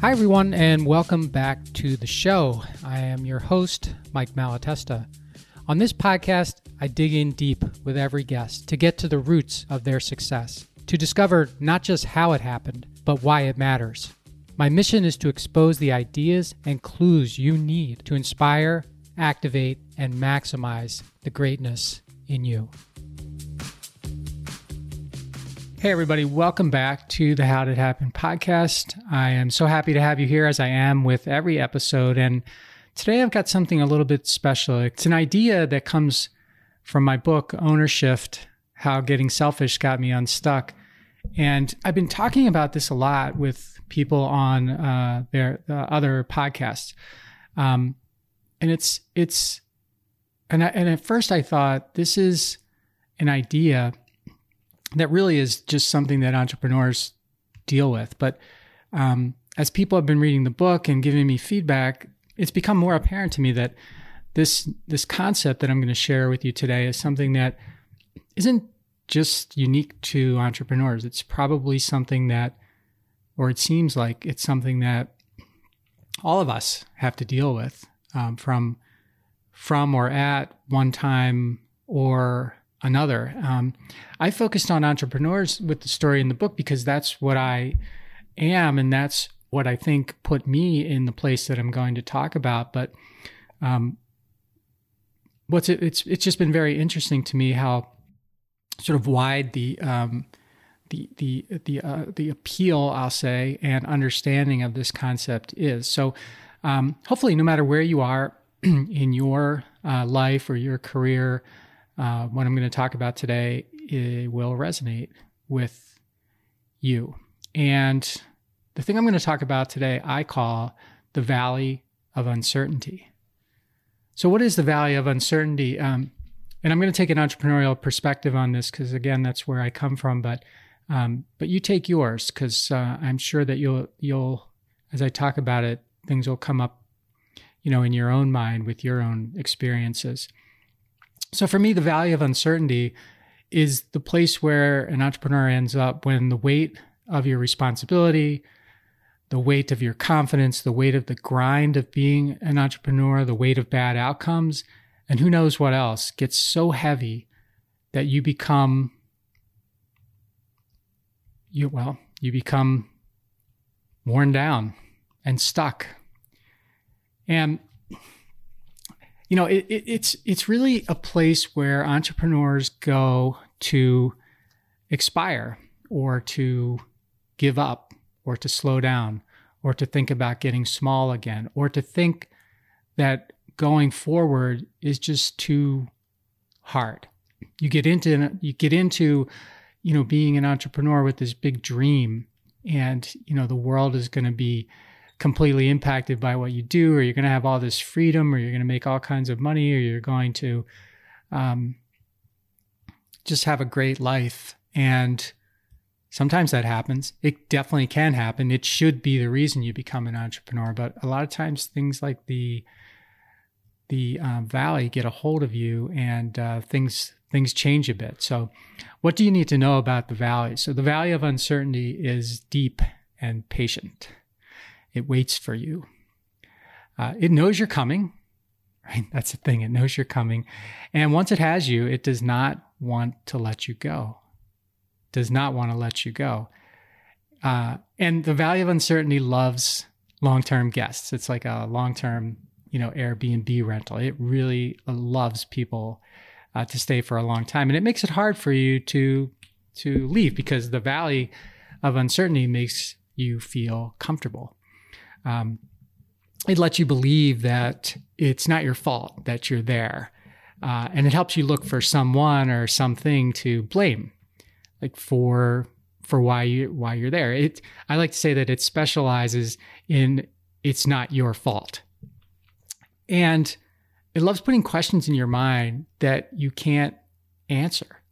Hi, everyone, and welcome back to the show. I am your host, Mike Malatesta. On this podcast, I dig in deep with every guest to get to the roots of their success, to discover not just how it happened, but why it matters. My mission is to expose the ideas and clues you need to inspire, activate, and maximize the greatness in you. Hey, everybody, welcome back to the How Did It Happen podcast. I am so happy to have you here as I am with every episode. And today I've got something a little bit special. It's an idea that comes from my book, Ownershift How Getting Selfish Got Me Unstuck. And I've been talking about this a lot with people on uh, their uh, other podcasts. Um, and it's, it's, and, I, and at first I thought this is an idea that really is just something that entrepreneurs deal with. But um, as people have been reading the book and giving me feedback, it's become more apparent to me that this this concept that I'm going to share with you today is something that isn't just unique to entrepreneurs. It's probably something that, or it seems like it's something that all of us have to deal with um, from from or at one time or another. Um, I focused on entrepreneurs with the story in the book because that's what I am, and that's what I think put me in the place that I'm going to talk about. But um, what's it, it's it's just been very interesting to me how sort of wide the um, the the the uh, the appeal I'll say and understanding of this concept is. So um, hopefully, no matter where you are in your uh, life or your career uh, what I'm going to talk about today will resonate with you. And the thing I'm going to talk about today, I call the valley of uncertainty. So, what is the valley of uncertainty? Um, and I'm going to take an entrepreneurial perspective on this because, again, that's where I come from. But um, but you take yours because uh, I'm sure that you'll you'll as I talk about it, things will come up, you know, in your own mind with your own experiences. So for me, the valley of uncertainty is the place where an entrepreneur ends up when the weight of your responsibility, the weight of your confidence, the weight of the grind of being an entrepreneur, the weight of bad outcomes, and who knows what else gets so heavy that you become you well, you become worn down and stuck. And you know, it, it, it's it's really a place where entrepreneurs go to expire or to give up or to slow down or to think about getting small again or to think that going forward is just too hard. You get into you get into you know being an entrepreneur with this big dream and you know the world is going to be completely impacted by what you do, or you're going to have all this freedom, or you're going to make all kinds of money, or you're going to um, just have a great life. And sometimes that happens. It definitely can happen. It should be the reason you become an entrepreneur. But a lot of times, things like the the um, valley get a hold of you, and uh, things things change a bit. So, what do you need to know about the valley? So, the valley of uncertainty is deep and patient. It waits for you. Uh, it knows you're coming, right? That's the thing. It knows you're coming. And once it has you, it does not want to let you go. Does not want to let you go. Uh, and the valley of uncertainty loves long-term guests. It's like a long-term, you know, Airbnb rental. It really loves people uh, to stay for a long time, and it makes it hard for you to to leave because the valley of uncertainty makes you feel comfortable um, it lets you believe that it's not your fault that you're there. Uh, and it helps you look for someone or something to blame, like for for why you why you're there. It I like to say that it specializes in it's not your fault, and it loves putting questions in your mind that you can't answer.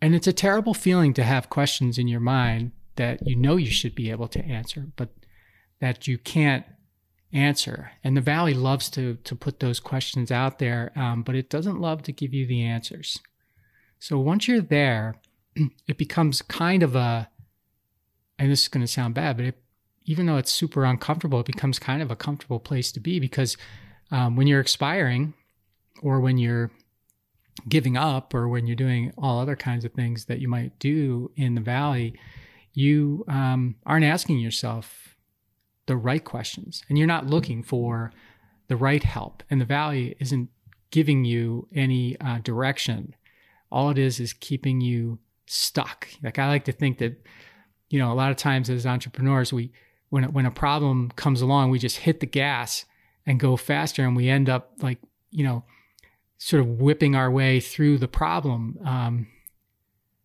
And it's a terrible feeling to have questions in your mind that you know you should be able to answer, but that you can't answer. And the Valley loves to, to put those questions out there, um, but it doesn't love to give you the answers. So once you're there, it becomes kind of a, and this is going to sound bad, but it, even though it's super uncomfortable, it becomes kind of a comfortable place to be because um, when you're expiring or when you're giving up or when you're doing all other kinds of things that you might do in the valley, you um, aren't asking yourself the right questions and you're not looking for the right help. And the valley isn't giving you any uh, direction. All it is is keeping you stuck. Like I like to think that, you know, a lot of times as entrepreneurs, we when when a problem comes along, we just hit the gas and go faster, and we end up like you know, sort of whipping our way through the problem. Um,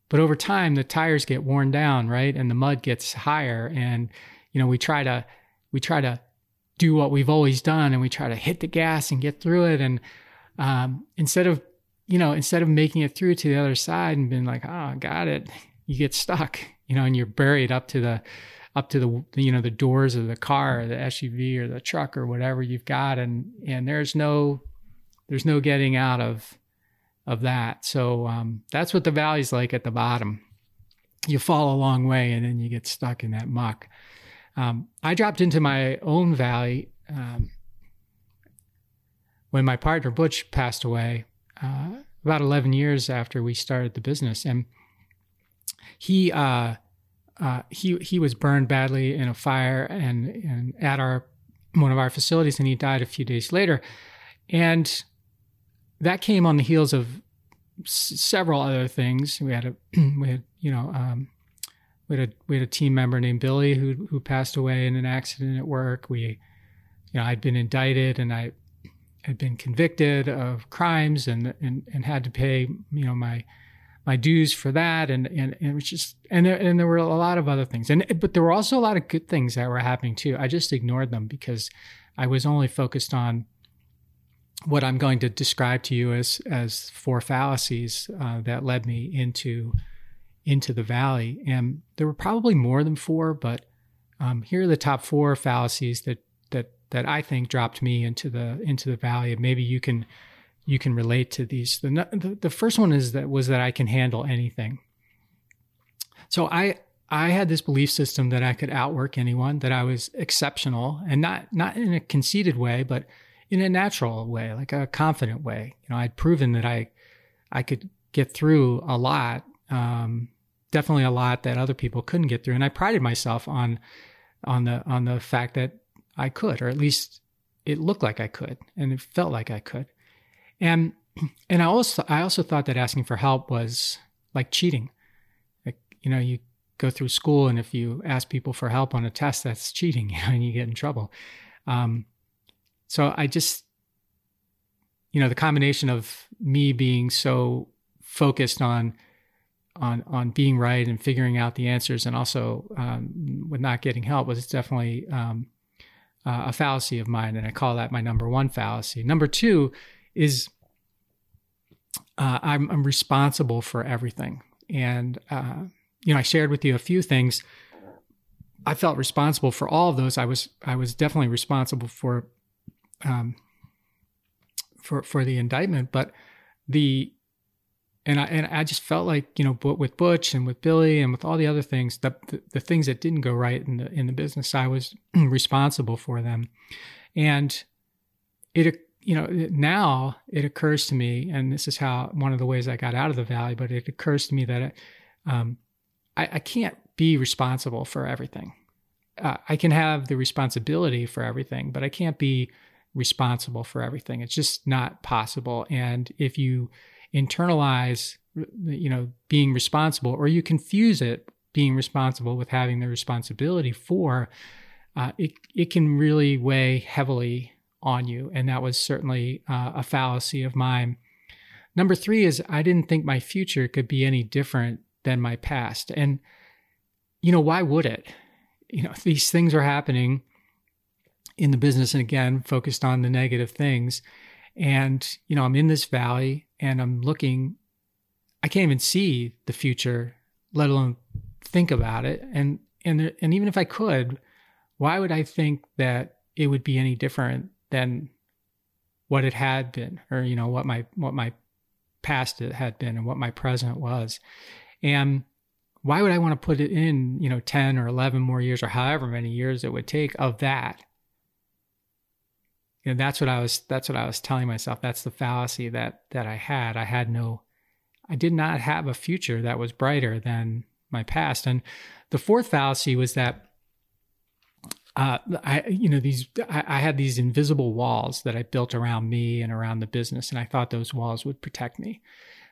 but over time, the tires get worn down, right, and the mud gets higher, and you know, we try to we try to do what we've always done, and we try to hit the gas and get through it, and um, instead of you know, instead of making it through to the other side and being like, oh, got it, you get stuck, you know, and you're buried up to the, up to the, you know, the doors of the car or the SUV or the truck or whatever you've got. And, and there's no, there's no getting out of, of that. So, um, that's what the valley's like at the bottom. You fall a long way and then you get stuck in that muck. Um, I dropped into my own valley, um, when my partner Butch passed away, uh, about 11 years after we started the business. And he, uh, uh, he, he was burned badly in a fire and, and at our, one of our facilities and he died a few days later. And that came on the heels of s- several other things. We had a, we had, you know, um, we had a, we had a team member named Billy who, who passed away in an accident at work. We, you know, I'd been indicted and I, had been convicted of crimes and, and, and had to pay, you know, my, my dues for that. And, and, and it was just, and there, and there were a lot of other things. And, but there were also a lot of good things that were happening too. I just ignored them because I was only focused on what I'm going to describe to you as, as four fallacies uh, that led me into, into the valley. And there were probably more than four, but um, here are the top four fallacies that that that I think dropped me into the into the valley. And maybe you can you can relate to these. The, the, the first one is that was that I can handle anything. So I I had this belief system that I could outwork anyone, that I was exceptional, and not not in a conceited way, but in a natural way, like a confident way. You know, I'd proven that I I could get through a lot, um, definitely a lot that other people couldn't get through, and I prided myself on on the on the fact that I could, or at least it looked like I could, and it felt like I could. And and I also I also thought that asking for help was like cheating. Like you know, you go through school, and if you ask people for help on a test, that's cheating, you know, and you get in trouble. Um, so I just, you know, the combination of me being so focused on on on being right and figuring out the answers, and also um, with not getting help was definitely um, uh, a fallacy of mine, and I call that my number one fallacy. Number two is uh, I'm, I'm, responsible for everything, and uh, you know I shared with you a few things. I felt responsible for all of those. I was I was definitely responsible for um, for for the indictment, but the and I and I just felt like you know with Butch and with Billy and with all the other things the, the, the things that didn't go right in the in the business I was responsible for them. And it you know now it occurs to me and this is how one of the ways I got out of the valley but it occurs to me that um, I, I, can't be responsible for everything. Uh, I can have the responsibility for everything but I can't be responsible for everything. It's just not possible. And if you internalize you know being responsible or you confuse it being responsible with having the responsibility for uh, it, it can really weigh heavily on you. And that was certainly uh, a fallacy of mine. Number three is i didn't think my future could be any different than my past. And you know why would it? You know these things are happening in the business and again focused on the negative things and you know i'm in this valley and I'm looking, I can't even see the future, let alone think about it. And and and even if I could, why would I think that it would be any different than what it had been, or you know what my what my past had been and what my present was, and why would I want to put it in, you know, 10 or 11 more years or however many years it would take of that? You know, that's what I was that's what I was telling myself. That's the fallacy that that I had. I had no I did not have a future that was brighter than my past. And the fourth fallacy was that uh, I, you know, these, I, I, had these invisible walls that I built around me and around the business, and I thought those walls would protect me.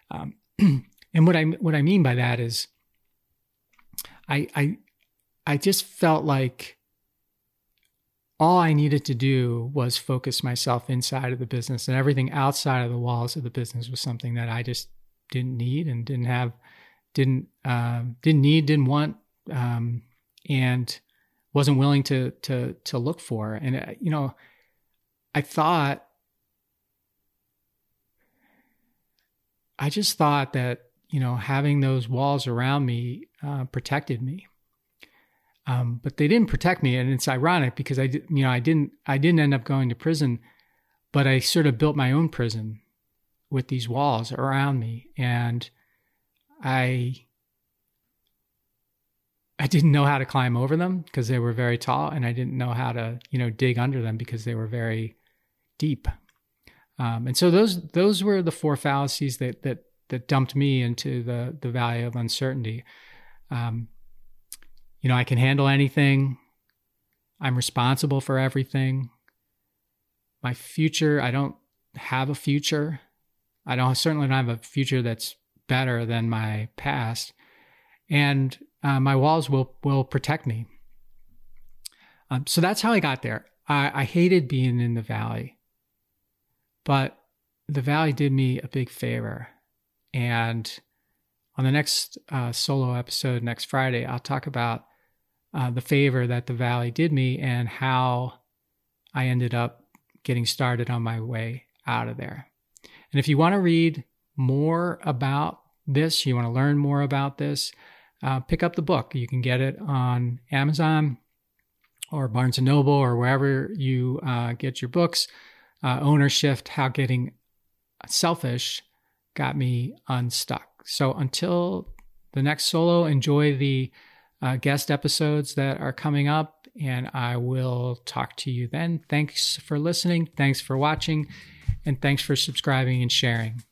Um, and what I, what I mean by that is, I, I, I just felt like all I needed to do was focus myself inside of the business, and everything outside of the walls of the business was something that I just didn't need and didn't have, didn't, uh, didn't need, didn't want, um, and wasn't willing to to to look for. And uh, you know, I thought I just thought that you know having those walls around me uh, protected me. Um, but they didn't protect me, and it's ironic because I, you know, I didn't, I didn't end up going to prison, but I sort of built my own prison with these walls around me, and I I didn't know how to climb over them because they were very tall, and I didn't know how to, you know, dig under them because they were very deep. Um, and so those those were the four fallacies that that that dumped me into the the valley of uncertainty. Um, you know, I can handle anything. I'm responsible for everything. My future, I don't have a future. I don't certainly don't have a future that's better than my past. And uh, my walls will will protect me. Um, so that's how I got there. I, I hated being in the valley, but the valley did me a big favor. And on the next uh, solo episode next Friday, I'll talk about uh, the favor that the valley did me and how I ended up getting started on my way out of there. And if you want to read more about this, you want to learn more about this, uh, pick up the book. You can get it on Amazon or Barnes and Noble or wherever you uh, get your books. Uh, Ownershift: How Getting Selfish Got Me Unstuck. So until the next solo, enjoy the uh, guest episodes that are coming up, and I will talk to you then. Thanks for listening. Thanks for watching. And thanks for subscribing and sharing.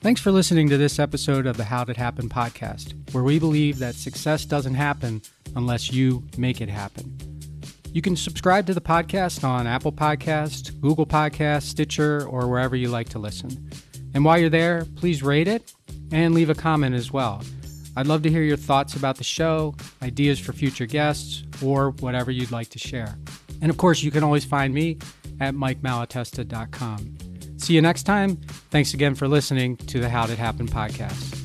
Thanks for listening to this episode of the How Did Happen podcast, where we believe that success doesn't happen unless you make it happen. You can subscribe to the podcast on Apple Podcast, Google Podcast, Stitcher, or wherever you like to listen. And while you're there, please rate it and leave a comment as well. I'd love to hear your thoughts about the show, ideas for future guests, or whatever you'd like to share. And of course, you can always find me at mikemalatesta.com. See you next time. Thanks again for listening to the How Did Happen podcast.